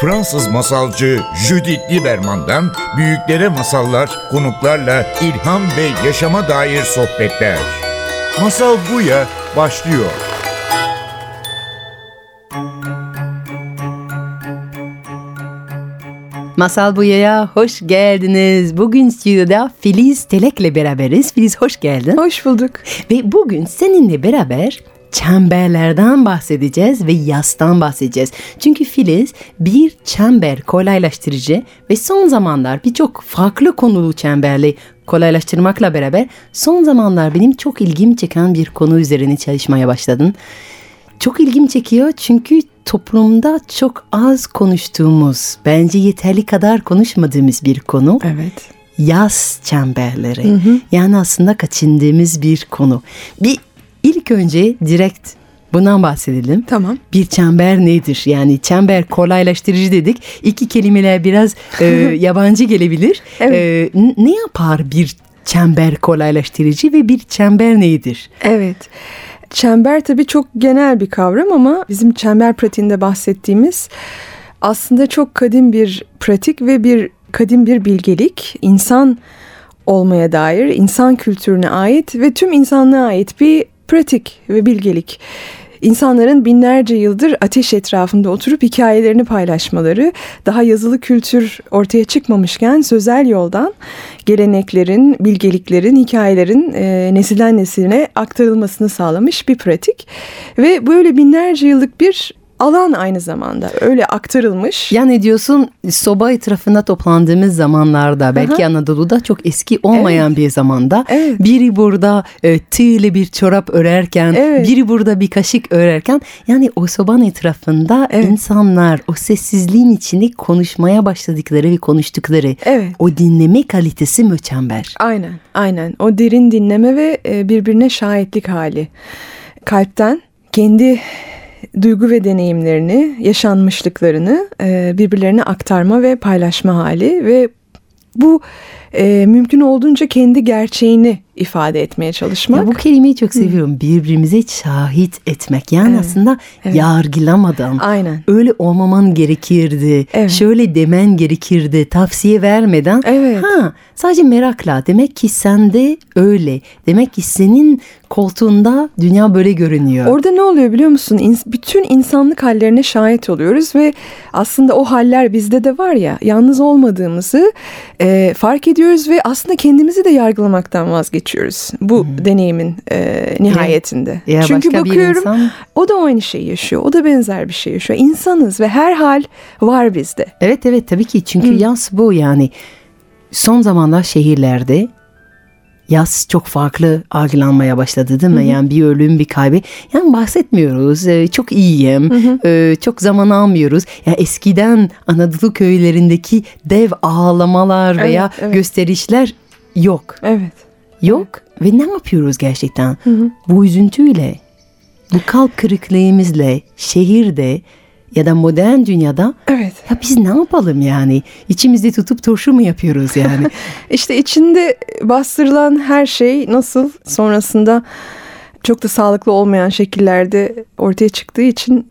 Fransız masalcı Judith Lieberman'dan büyüklere masallar, konuklarla ilham ve yaşama dair sohbetler. Masal Buya başlıyor. Masal Buya'ya hoş geldiniz. Bugün stüdyoda Filiz Telek'le beraberiz. Filiz hoş geldin. Hoş bulduk. Ve bugün seninle beraber çemberlerden bahsedeceğiz ve yastan bahsedeceğiz. Çünkü Filiz bir çember kolaylaştırıcı ve son zamanlar birçok farklı konulu çemberli kolaylaştırmakla beraber son zamanlar benim çok ilgimi çeken bir konu üzerine çalışmaya başladın. Çok ilgimi çekiyor çünkü toplumda çok az konuştuğumuz, bence yeterli kadar konuşmadığımız bir konu. Evet. Yaz çemberleri. Hı hı. Yani aslında kaçındığımız bir konu. Bir ilk önce direkt bundan bahsedelim. Tamam. Bir çember nedir? Yani çember kolaylaştırıcı dedik. İki kelimeler biraz e, yabancı gelebilir. Evet. E, ne yapar bir çember kolaylaştırıcı ve bir çember nedir? Evet. Çember tabii çok genel bir kavram ama bizim çember pratiğinde bahsettiğimiz aslında çok kadim bir pratik ve bir kadim bir bilgelik. İnsan olmaya dair, insan kültürüne ait ve tüm insanlığa ait bir pratik ve bilgelik insanların binlerce yıldır ateş etrafında oturup hikayelerini paylaşmaları, daha yazılı kültür ortaya çıkmamışken sözel yoldan geleneklerin, bilgeliklerin, hikayelerin e, nesilden nesile aktarılmasını sağlamış bir pratik. Ve böyle binlerce yıllık bir alan aynı zamanda öyle aktarılmış. Yani diyorsun soba etrafında toplandığımız zamanlarda belki Aha. Anadolu'da çok eski olmayan evet. bir zamanda evet. biri burada e, tığ bir çorap örerken evet. biri burada bir kaşık örerken yani o sobanın etrafında evet. insanlar o sessizliğin içinde konuşmaya başladıkları ve konuştukları evet. o dinleme kalitesi mükemmel. Aynen aynen o derin dinleme ve e, birbirine şahitlik hali kalpten kendi duygu ve deneyimlerini, yaşanmışlıklarını e, birbirlerine aktarma ve paylaşma hali ve bu e, mümkün olduğunca kendi gerçeğini ifade etmeye çalışmak. Ya bu kelimeyi çok seviyorum. Hı. Birbirimize şahit etmek. Yani evet. aslında evet. yargılamadan. Aynen. Öyle olmaman gerekirdi. Evet. Şöyle demen gerekirdi. Tavsiye vermeden. Evet. Ha, sadece merakla. Demek ki sende öyle. Demek ki senin koltuğunda dünya böyle görünüyor. Orada ne oluyor biliyor musun? bütün insanlık hallerine şahit oluyoruz ve aslında o haller bizde de var ya yalnız olmadığımızı e, fark ediyoruz ve aslında kendimizi de yargılamaktan vazgeçiyoruz bu hmm. deneyimin e, nihayetinde. Ya, ya Çünkü bakıyorum insan... o da aynı şeyi yaşıyor. O da benzer bir şey yaşıyor. İnsanız ve her hal var bizde. Evet evet tabii ki çünkü hmm. yaz bu yani son zamanlar şehirlerde yaz çok farklı algılanmaya başladı değil mi? Hı hı. Yani bir ölüm bir kaybı. Yani bahsetmiyoruz. Ee, çok iyiyim. Hı hı. Ee, çok zaman almıyoruz. Yani eskiden Anadolu köylerindeki dev ağlamalar evet, veya evet. gösterişler yok. Evet. Yok. Evet. Ve ne yapıyoruz gerçekten? Hı hı. Bu üzüntüyle, bu kalp kırıklığımızla şehirde ya da modern dünyada evet. ya biz ne yapalım yani? İçimizde tutup turşu mu yapıyoruz yani? İşte içinde bastırılan her şey nasıl sonrasında çok da sağlıklı olmayan şekillerde ortaya çıktığı için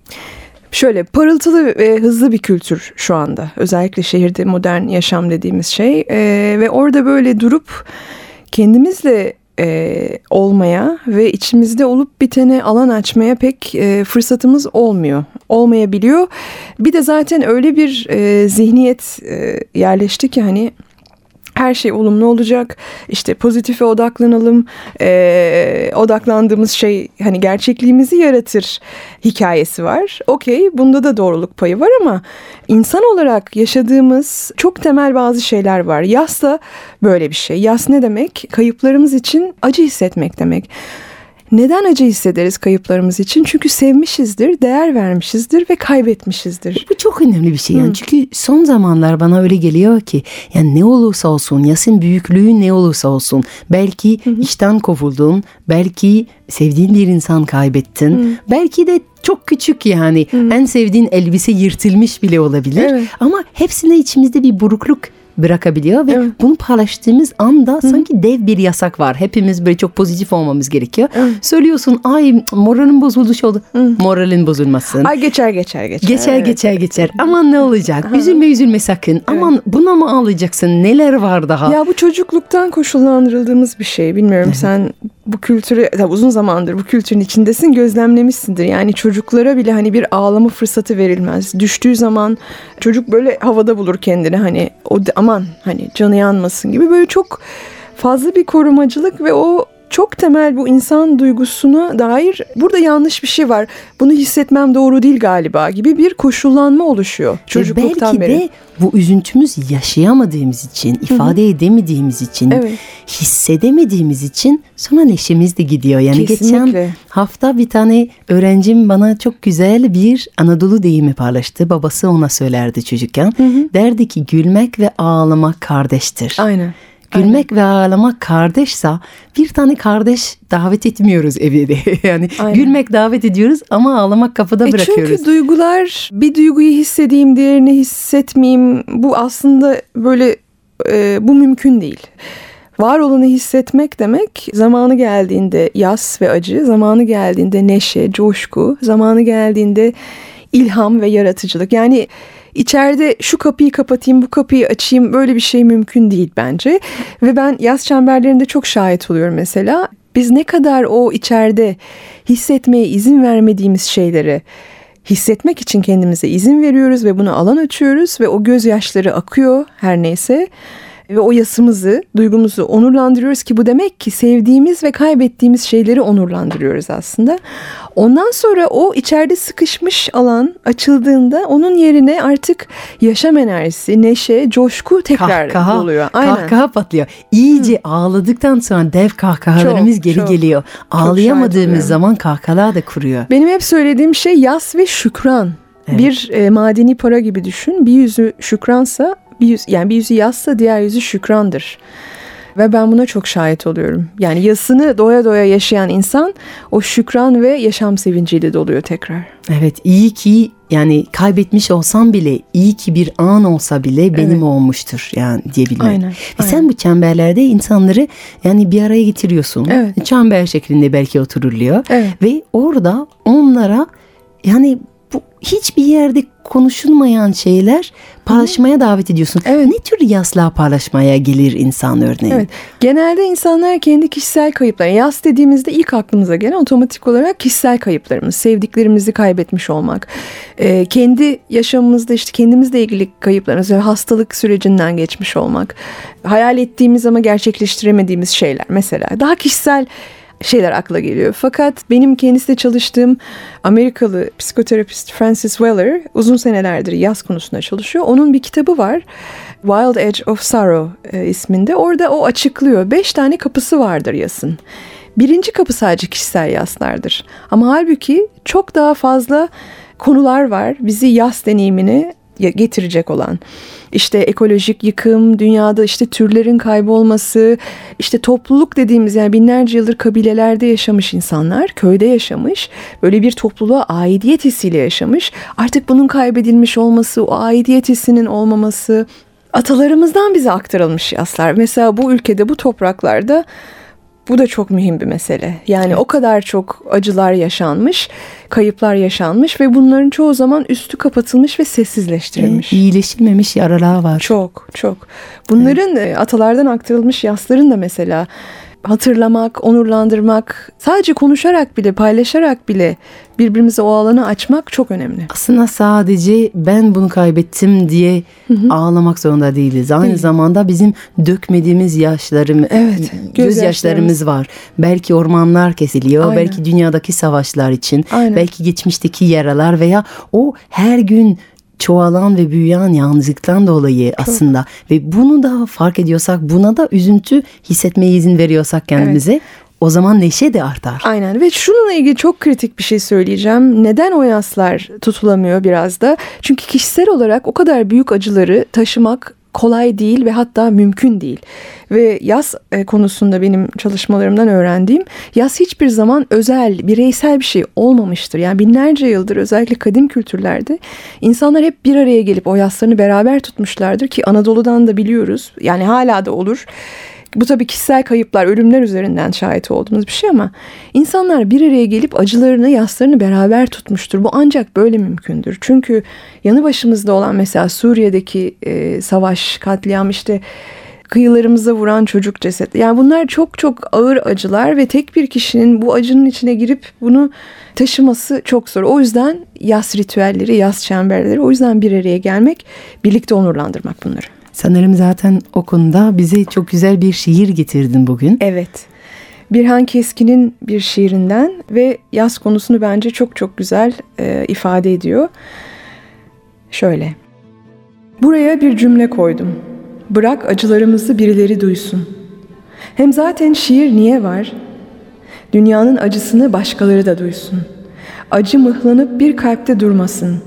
Şöyle parıltılı ve hızlı bir kültür şu anda. Özellikle şehirde modern yaşam dediğimiz şey. Ee, ve orada böyle durup kendimizle e, olmaya ve içimizde olup bitene alan açmaya pek e, fırsatımız olmuyor. Olmayabiliyor. Bir de zaten öyle bir e, zihniyet e, yerleşti ki hani her şey olumlu olacak. İşte pozitife odaklanalım. E, odaklandığımız şey hani gerçekliğimizi yaratır hikayesi var. Okey bunda da doğruluk payı var ama insan olarak yaşadığımız çok temel bazı şeyler var. Yas da böyle bir şey. Yas ne demek? Kayıplarımız için acı hissetmek demek. Neden acı hissederiz kayıplarımız için? Çünkü sevmişizdir, değer vermişizdir ve kaybetmişizdir. Bu çok önemli bir şey yani. Hı. Çünkü son zamanlar bana öyle geliyor ki yani ne olursa olsun, yasın büyüklüğü ne olursa olsun. Belki Hı. işten kovuldun, belki sevdiğin bir insan kaybettin. Hı. Belki de çok küçük yani Hı. en sevdiğin elbise yırtılmış bile olabilir. Evet. Ama hepsinde içimizde bir burukluk bırakabiliyor ve Evet. bunu paylaştığımız anda sanki dev bir yasak var. Hepimiz böyle çok pozitif olmamız gerekiyor. Söylüyorsun ay moralim bozuldu şu oldu. Moralin bozulmasın. Ay geçer geçer geçer. Geçer Evet. geçer geçer. Aman ne olacak? Üzülme üzülme sakın. Aman buna mı ağlayacaksın? Neler var daha? Ya bu çocukluktan koşullandırıldığımız bir şey. Bilmiyorum sen bu kültürü tabii uzun zamandır bu kültürün içindesin gözlemlemişsindir. Yani çocuklara bile hani bir ağlama fırsatı verilmez. Düştüğü zaman çocuk böyle havada bulur kendini hani o aman hani canı yanmasın gibi böyle çok fazla bir korumacılık ve o çok temel bu insan duygusuna dair burada yanlış bir şey var. Bunu hissetmem doğru değil galiba gibi bir koşullanma oluşuyor çocukluktan belki beri. de bu üzüntümüz yaşayamadığımız için, ifade edemediğimiz için, Evet. hissedemediğimiz için sonra neşemiz de gidiyor. Yani geçen Kesinlikle. hafta bir tane öğrencim bana çok güzel bir Anadolu deyimi paylaştı. Babası ona söylerdi çocukken. Derdi ki gülmek ve ağlamak kardeştir. Aynen. Gülmek ve ağlamak kardeşse bir tane kardeş davet etmiyoruz evde. yani Aynen. gülmek davet ediyoruz ama ağlamak kapıda E bırakıyoruz. çünkü duygular bir duyguyu hissedeyim diğerini hissetmeyeyim bu aslında böyle e, bu mümkün değil. Var olanı hissetmek demek zamanı geldiğinde yas ve acı, zamanı geldiğinde neşe, coşku, zamanı geldiğinde ilham ve yaratıcılık. Yani içeride şu kapıyı kapatayım, bu kapıyı açayım böyle bir şey mümkün değil bence. Ve ben yaz çemberlerinde çok şahit oluyorum mesela. Biz ne kadar o içeride hissetmeye izin vermediğimiz şeyleri hissetmek için kendimize izin veriyoruz ve buna alan açıyoruz ve o gözyaşları akıyor her neyse ve o yasımızı, duygumuzu onurlandırıyoruz ki bu demek ki sevdiğimiz ve kaybettiğimiz şeyleri onurlandırıyoruz aslında. Ondan sonra o içeride sıkışmış alan açıldığında onun yerine artık yaşam enerjisi, neşe, coşku tekrar kahkaha, oluyor. Aynen. kahkaha patlıyor. İyice ağladık sonra dev kahkahalarımız Çok, geri çok. geliyor. Ağlayamadığımız zaman kahkahalar da kuruyor. Benim hep söylediğim şey yas ve şükran. Evet. Bir e, madeni para gibi düşün. Bir yüzü şükransa, bir yüz, yani bir yüzü yazsa diğer yüzü şükrandır. Ve ben buna çok şahit oluyorum. Yani yasını doya doya yaşayan insan o şükran ve yaşam sevinciyle doluyor tekrar. Evet iyi ki yani kaybetmiş olsam bile iyi ki bir an olsa bile benim Evet. olmuştur yani diyebilmek. Aynen, Ve aynen. sen bu çemberlerde insanları yani bir araya getiriyorsun. Evet. Çember şeklinde belki oturuluyor. Evet. Ve orada onlara yani bu hiçbir yerde konuşulmayan şeyler paylaşmaya davet ediyorsun. Evet. Ne tür yaslar paylaşmaya gelir insan örneğin? Evet. Genelde insanlar kendi kişisel kayıplar. Yas dediğimizde ilk aklımıza gelen otomatik olarak kişisel kayıplarımız, sevdiklerimizi kaybetmiş olmak, e, kendi yaşamımızda işte kendimizle ilgili kayıplarımız hastalık sürecinden geçmiş olmak, hayal ettiğimiz ama gerçekleştiremediğimiz şeyler mesela. Daha kişisel şeyler akla geliyor. Fakat benim kendisiyle çalıştığım Amerikalı psikoterapist Francis Weller uzun senelerdir yaz konusunda çalışıyor. Onun bir kitabı var. Wild Edge of Sorrow e, isminde. Orada o açıklıyor. Beş tane kapısı vardır yasın. Birinci kapı sadece kişisel yaslardır. Ama halbuki çok daha fazla konular var bizi yas deneyimini getirecek olan. İşte ekolojik yıkım, dünyada işte türlerin kaybolması, işte topluluk dediğimiz yani binlerce yıldır kabilelerde yaşamış insanlar, köyde yaşamış, böyle bir topluluğa aidiyet hissiyle yaşamış. Artık bunun kaybedilmiş olması, o aidiyet hissinin olmaması, atalarımızdan bize aktarılmış yaslar. Mesela bu ülkede, bu topraklarda bu da çok mühim bir mesele. Yani o kadar çok acılar yaşanmış, kayıplar yaşanmış ve bunların çoğu zaman üstü kapatılmış ve sessizleştirilmiş. İyileşilmemiş yaralar var. Çok çok. Bunların e, atalardan aktarılmış yasların da mesela hatırlamak, onurlandırmak, sadece konuşarak bile, paylaşarak bile birbirimize o alanı açmak çok önemli. Aslında sadece ben bunu kaybettim diye ağlamak zorunda değiliz. Aynı Değil. zamanda bizim dökmediğimiz yaşlarım, Evet, gözyaşlarımız var. Belki ormanlar kesiliyor, Aynen. belki dünyadaki savaşlar için, Aynen. belki geçmişteki yaralar veya o her gün çoğalan ve büyüyen yalnızlıktan dolayı aslında ve bunu da fark ediyorsak buna da üzüntü hissetmeye izin veriyorsak kendimize o zaman neşe de artar. Aynen ve şununla ilgili çok kritik bir şey söyleyeceğim. Neden o yaslar tutulamıyor biraz da? Çünkü kişisel olarak o kadar büyük acıları taşımak kolay değil ve hatta mümkün değil. Ve yaz e, konusunda benim çalışmalarımdan öğrendiğim yaz hiçbir zaman özel, bireysel bir şey olmamıştır. Yani binlerce yıldır özellikle kadim kültürlerde insanlar hep bir araya gelip o yaslarını beraber tutmuşlardır ki Anadolu'dan da biliyoruz. Yani hala da olur. Bu tabii kişisel kayıplar, ölümler üzerinden şahit olduğumuz bir şey ama insanlar bir araya gelip acılarını, yaslarını beraber tutmuştur. Bu ancak böyle mümkündür. Çünkü yanı başımızda olan mesela Suriye'deki e, savaş, katliam işte kıyılarımıza vuran çocuk ceset. Yani bunlar çok çok ağır acılar ve tek bir kişinin bu acının içine girip bunu taşıması çok zor. O yüzden yas ritüelleri, yas çemberleri o yüzden bir araya gelmek, birlikte onurlandırmak bunları. Sanırım zaten o konuda bize çok güzel bir şiir getirdin bugün. Evet. Birhan Keskin'in bir şiirinden ve yaz konusunu bence çok çok güzel e, ifade ediyor. Şöyle. Buraya bir cümle koydum. Bırak acılarımızı birileri duysun. Hem zaten şiir niye var? Dünyanın acısını başkaları da duysun. Acı mıhlanıp bir kalpte durmasın,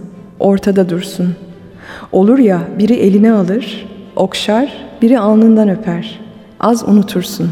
ortada dursun. Olur ya biri eline alır, okşar, biri alnından öper. Az unutursun.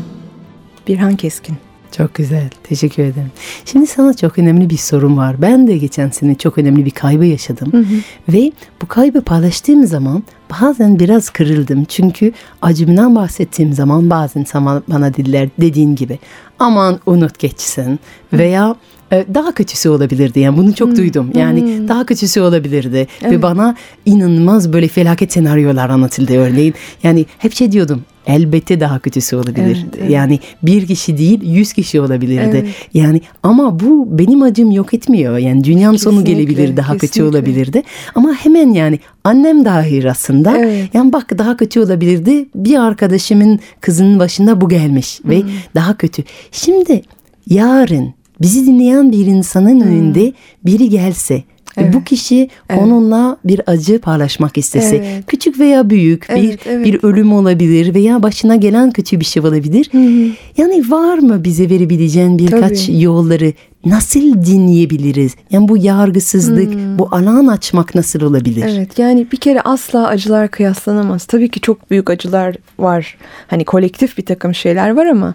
Birhan Keskin. Çok güzel. Teşekkür ederim. Şimdi sana çok önemli bir sorum var. Ben de geçen sene çok önemli bir kaybı yaşadım. Hı hı. Ve bu kaybı paylaştığım zaman bazen biraz kırıldım. Çünkü acımdan bahsettiğim zaman bazen sana bana diller dediğin gibi aman unut geçsin veya daha kötüsü olabilirdi. Yani bunu çok hmm. duydum. Yani hmm. daha kötüsü olabilirdi. Evet. Ve bana inanılmaz böyle felaket senaryolar anlatıldı örneğin. Yani hep şey diyordum elbette daha kötüsü olabilir. Evet, evet. Yani bir kişi değil yüz kişi olabilirdi. Evet. Yani ama bu benim acım yok etmiyor. Yani dünyanın kesinlikle, sonu gelebilir daha kesinlikle. kötü olabilirdi. Ama hemen yani annem dahil aslında. Evet. Yani bak daha kötü olabilirdi. Bir arkadaşımın kızının başında bu gelmiş hmm. ve daha kötü. Şimdi yarın bizi dinleyen bir insanın hmm. önünde biri gelse Evet. Bu kişi evet. onunla bir acı paylaşmak istese, evet. küçük veya büyük evet, bir evet. bir ölüm olabilir veya başına gelen kötü bir şey olabilir. Hı hı. Yani var mı bize verebileceğin birkaç Tabii. yolları nasıl dinleyebiliriz? Yani bu yargısızlık, hmm. bu alan açmak nasıl olabilir? Evet yani bir kere asla acılar kıyaslanamaz. Tabii ki çok büyük acılar var. Hani kolektif bir takım şeyler var ama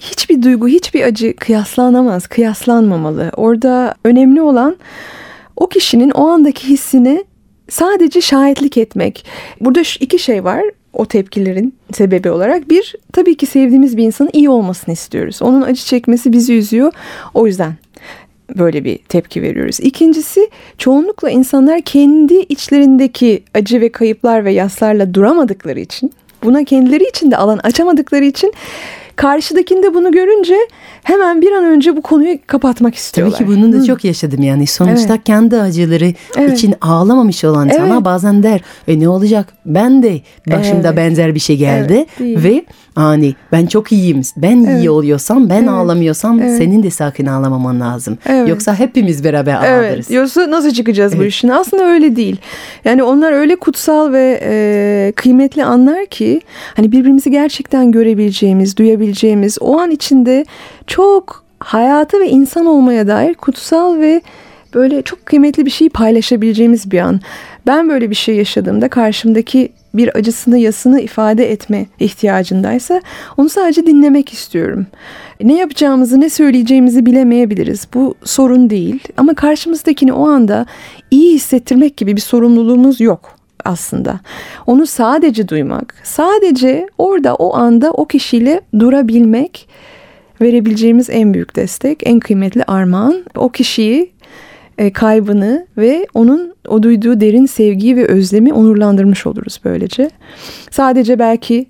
hiçbir duygu, hiçbir acı kıyaslanamaz, kıyaslanmamalı. Orada önemli olan o kişinin o andaki hissini sadece şahitlik etmek. Burada iki şey var o tepkilerin sebebi olarak. Bir, tabii ki sevdiğimiz bir insanın iyi olmasını istiyoruz. Onun acı çekmesi bizi üzüyor. O yüzden böyle bir tepki veriyoruz. İkincisi çoğunlukla insanlar kendi içlerindeki acı ve kayıplar ve yaslarla duramadıkları için buna kendileri için de alan açamadıkları için Karşıdakinde bunu görünce hemen bir an önce bu konuyu kapatmak istiyorlar. Tabii ki bunu da Hı. çok yaşadım yani. Sonuçta evet. kendi acıları evet. için ağlamamış olan evet. sana bazen der e ne olacak ben de başımda evet. benzer bir şey geldi evet, ve hani ben çok iyiyim ben evet. iyi oluyorsam ben evet. ağlamıyorsam evet. senin de sakın ağlamaman lazım. Evet. Yoksa hepimiz beraber ağlarız. Evet. Yoksa nasıl çıkacağız evet. bu işin? Aslında öyle değil. Yani onlar öyle kutsal ve e, kıymetli anlar ki hani birbirimizi gerçekten görebileceğimiz, duyabileceğimiz o an içinde çok hayatı ve insan olmaya dair kutsal ve böyle çok kıymetli bir şeyi paylaşabileceğimiz bir an. Ben böyle bir şey yaşadığımda karşımdaki bir acısını yasını ifade etme ihtiyacındaysa onu sadece dinlemek istiyorum. Ne yapacağımızı ne söyleyeceğimizi bilemeyebiliriz. Bu sorun değil ama karşımızdakini o anda iyi hissettirmek gibi bir sorumluluğumuz yok aslında. Onu sadece duymak, sadece orada o anda o kişiyle durabilmek verebileceğimiz en büyük destek, en kıymetli armağan. O kişiyi e, kaybını ve onun o duyduğu derin sevgiyi ve özlemi onurlandırmış oluruz böylece. Sadece belki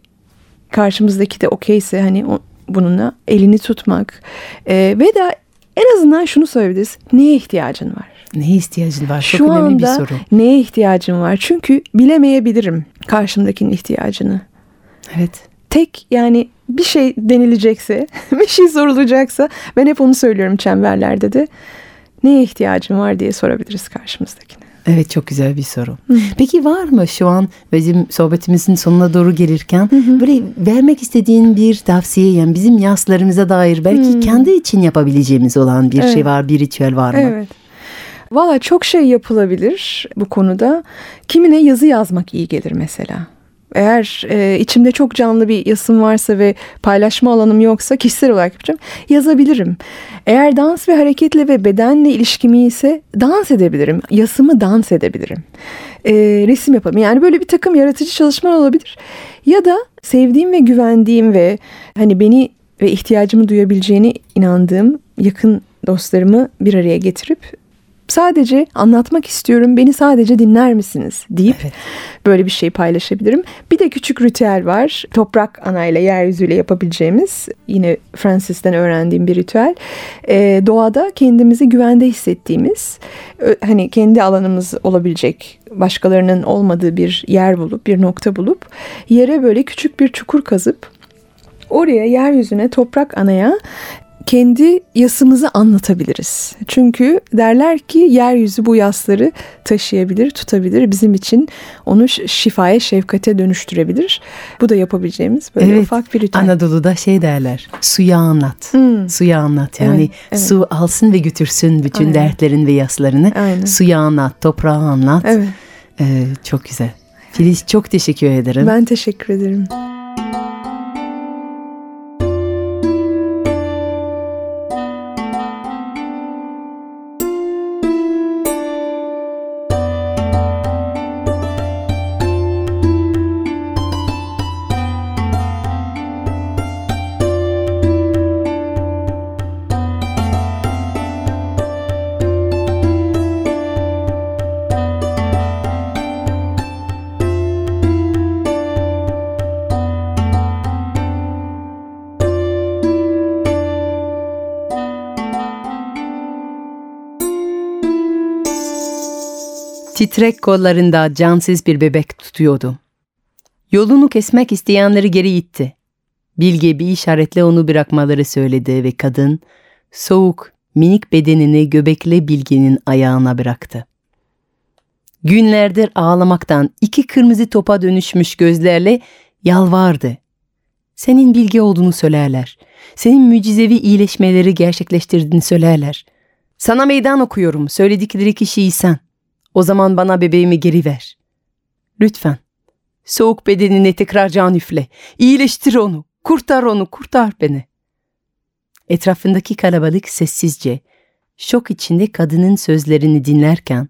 karşımızdaki de okeyse hani bununla elini tutmak e, ve de en azından şunu söyleyebiliriz. Neye ihtiyacın var? Neye ihtiyacın var? Çok Şu önemli anda bir soru. neye ihtiyacın var? Çünkü bilemeyebilirim karşımdakinin ihtiyacını. Evet. Tek yani bir şey denilecekse, bir şey sorulacaksa ben hep onu söylüyorum çemberlerde de. Neye ihtiyacın var diye sorabiliriz karşımızdakine. Evet çok güzel bir soru. Hı. Peki var mı şu an bizim sohbetimizin sonuna doğru gelirken hı hı. böyle vermek istediğin bir tavsiye yani bizim yaslarımıza dair belki hı. kendi için yapabileceğimiz olan bir şey evet. şey var, bir ritüel var mı? Evet. Valla çok şey yapılabilir bu konuda. Kimine yazı yazmak iyi gelir mesela. Eğer e, içimde çok canlı bir yasım varsa ve paylaşma alanım yoksa kişisel olarak yapacağım. Yazabilirim. Eğer dans ve hareketle ve bedenle ilişkimi ise dans edebilirim. Yasımı dans edebilirim. E, resim yapalım. Yani böyle bir takım yaratıcı çalışmalar olabilir. Ya da sevdiğim ve güvendiğim ve hani beni ve ihtiyacımı duyabileceğini inandığım yakın dostlarımı bir araya getirip sadece anlatmak istiyorum beni sadece dinler misiniz deyip Evet. böyle bir şey paylaşabilirim. Bir de küçük ritüel var. Toprak anayla yeryüzüyle yapabileceğimiz yine Francis'ten öğrendiğim bir ritüel. Ee, doğada kendimizi güvende hissettiğimiz hani kendi alanımız olabilecek başkalarının olmadığı bir yer bulup bir nokta bulup yere böyle küçük bir çukur kazıp oraya yeryüzüne toprak anaya kendi yasımızı anlatabiliriz. Çünkü derler ki yeryüzü bu yasları taşıyabilir, tutabilir. Bizim için onu şifaya, şefkate dönüştürebilir. Bu da yapabileceğimiz böyle Evet. ufak bir ritüel. Anadolu'da şey derler. Suya anlat. Hmm. Suya anlat. Yani Evet, evet. su alsın ve götürsün bütün Aynen. dertlerin ve yaslarını. Aynen. Suya anlat, toprağa anlat. Evet. Ee, çok güzel. Filiz çok teşekkür ederim. Ben teşekkür ederim. Titrek kollarında cansız bir bebek tutuyordu. Yolunu kesmek isteyenleri geri itti. Bilge bir işaretle onu bırakmaları söyledi ve kadın soğuk, minik bedenini göbekli Bilge'nin ayağına bıraktı. Günlerdir ağlamaktan iki kırmızı topa dönüşmüş gözlerle yalvardı. Senin bilgi olduğunu söylerler. Senin mucizevi iyileşmeleri gerçekleştirdiğini söylerler. Sana meydan okuyorum. Söyledikleri kişiyi sen. O zaman bana bebeğimi geri ver. Lütfen. Soğuk bedenine tekrar can üfle. İyileştir onu. Kurtar onu. Kurtar beni. Etrafındaki kalabalık sessizce, şok içinde kadının sözlerini dinlerken,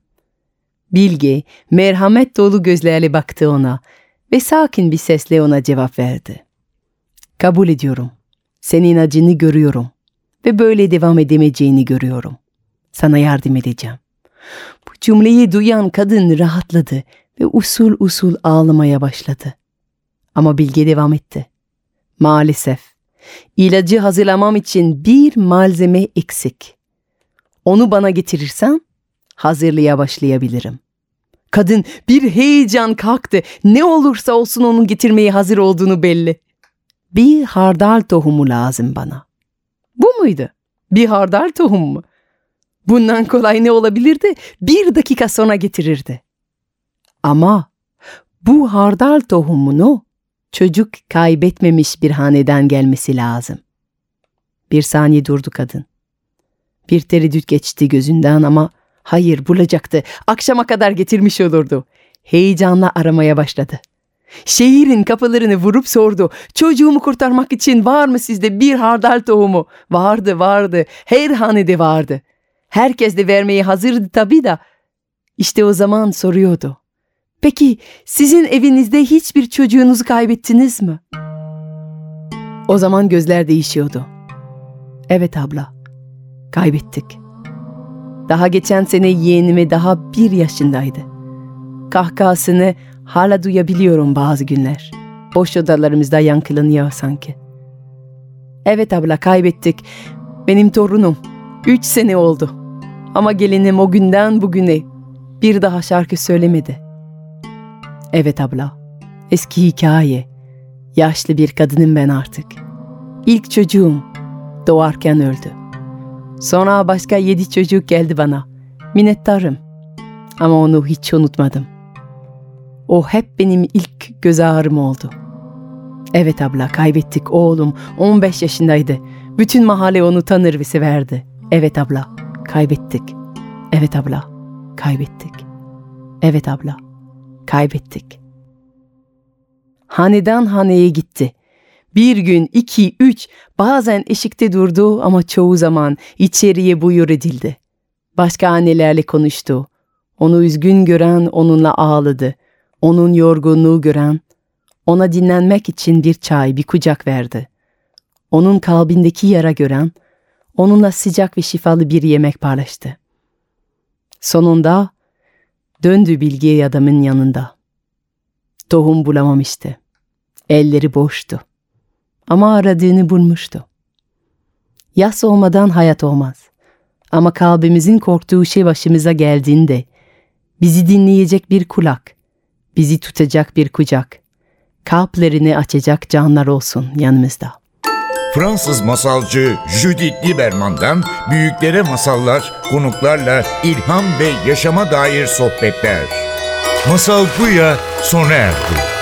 Bilge merhamet dolu gözlerle baktı ona ve sakin bir sesle ona cevap verdi. Kabul ediyorum. Senin acını görüyorum ve böyle devam edemeyeceğini görüyorum. Sana yardım edeceğim. Bu cümleyi duyan kadın rahatladı ve usul usul ağlamaya başladı. Ama Bilge devam etti. Maalesef ilacı hazırlamam için bir malzeme eksik. Onu bana getirirsen hazırlığa başlayabilirim. Kadın bir heyecan kalktı. Ne olursa olsun onun getirmeye hazır olduğunu belli. Bir hardal tohumu lazım bana. Bu muydu? Bir hardal tohumu mu? Bundan kolay ne olabilirdi? Bir dakika sonra getirirdi. Ama bu hardal tohumunu çocuk kaybetmemiş bir haneden gelmesi lazım. Bir saniye durdu kadın. Bir tereddüt geçti gözünden ama hayır bulacaktı. Akşama kadar getirmiş olurdu. Heyecanla aramaya başladı. Şehrin kapılarını vurup sordu. Çocuğumu kurtarmak için var mı sizde bir hardal tohumu? Vardı vardı. Her hanede vardı. Herkes de vermeye hazırdı tabii da. İşte o zaman soruyordu. Peki sizin evinizde hiçbir çocuğunuzu kaybettiniz mi? O zaman gözler değişiyordu. Evet abla. Kaybettik. Daha geçen sene yeğenimi daha bir yaşındaydı. Kahkahasını hala duyabiliyorum bazı günler. Boş odalarımızda yankılanıyor sanki. Evet abla kaybettik. Benim torunum. Üç sene oldu. Ama gelinim o günden bugüne bir daha şarkı söylemedi. Evet abla. Eski hikaye. Yaşlı bir kadınım ben artık. İlk çocuğum doğarken öldü. Sonra başka yedi çocuk geldi bana. Minnettarım. Ama onu hiç unutmadım. O hep benim ilk göz ağrım oldu. Evet abla kaybettik oğlum 15 yaşındaydı. Bütün mahalle onu tanır ve severdi. Evet abla kaybettik. Evet abla kaybettik. Evet abla kaybettik. haneden haneye gitti. Bir gün, iki, üç, bazen eşikte durdu ama çoğu zaman içeriye buyur edildi. Başka annelerle konuştu. Onu üzgün gören onunla ağladı. Onun yorgunluğu gören ona dinlenmek için bir çay, bir kucak verdi. Onun kalbindeki yara gören onunla sıcak ve şifalı bir yemek paylaştı. Sonunda döndü bilgi adamın yanında. Tohum bulamamıştı. Elleri boştu. Ama aradığını bulmuştu. Yas olmadan hayat olmaz. Ama kalbimizin korktuğu şey başımıza geldiğinde bizi dinleyecek bir kulak, bizi tutacak bir kucak, kalplerini açacak canlar olsun yanımızda. Fransız masalcı Judith Lieberman'dan büyüklere masallar, konuklarla ilham ve yaşama dair sohbetler. Masal Buya sona erdi.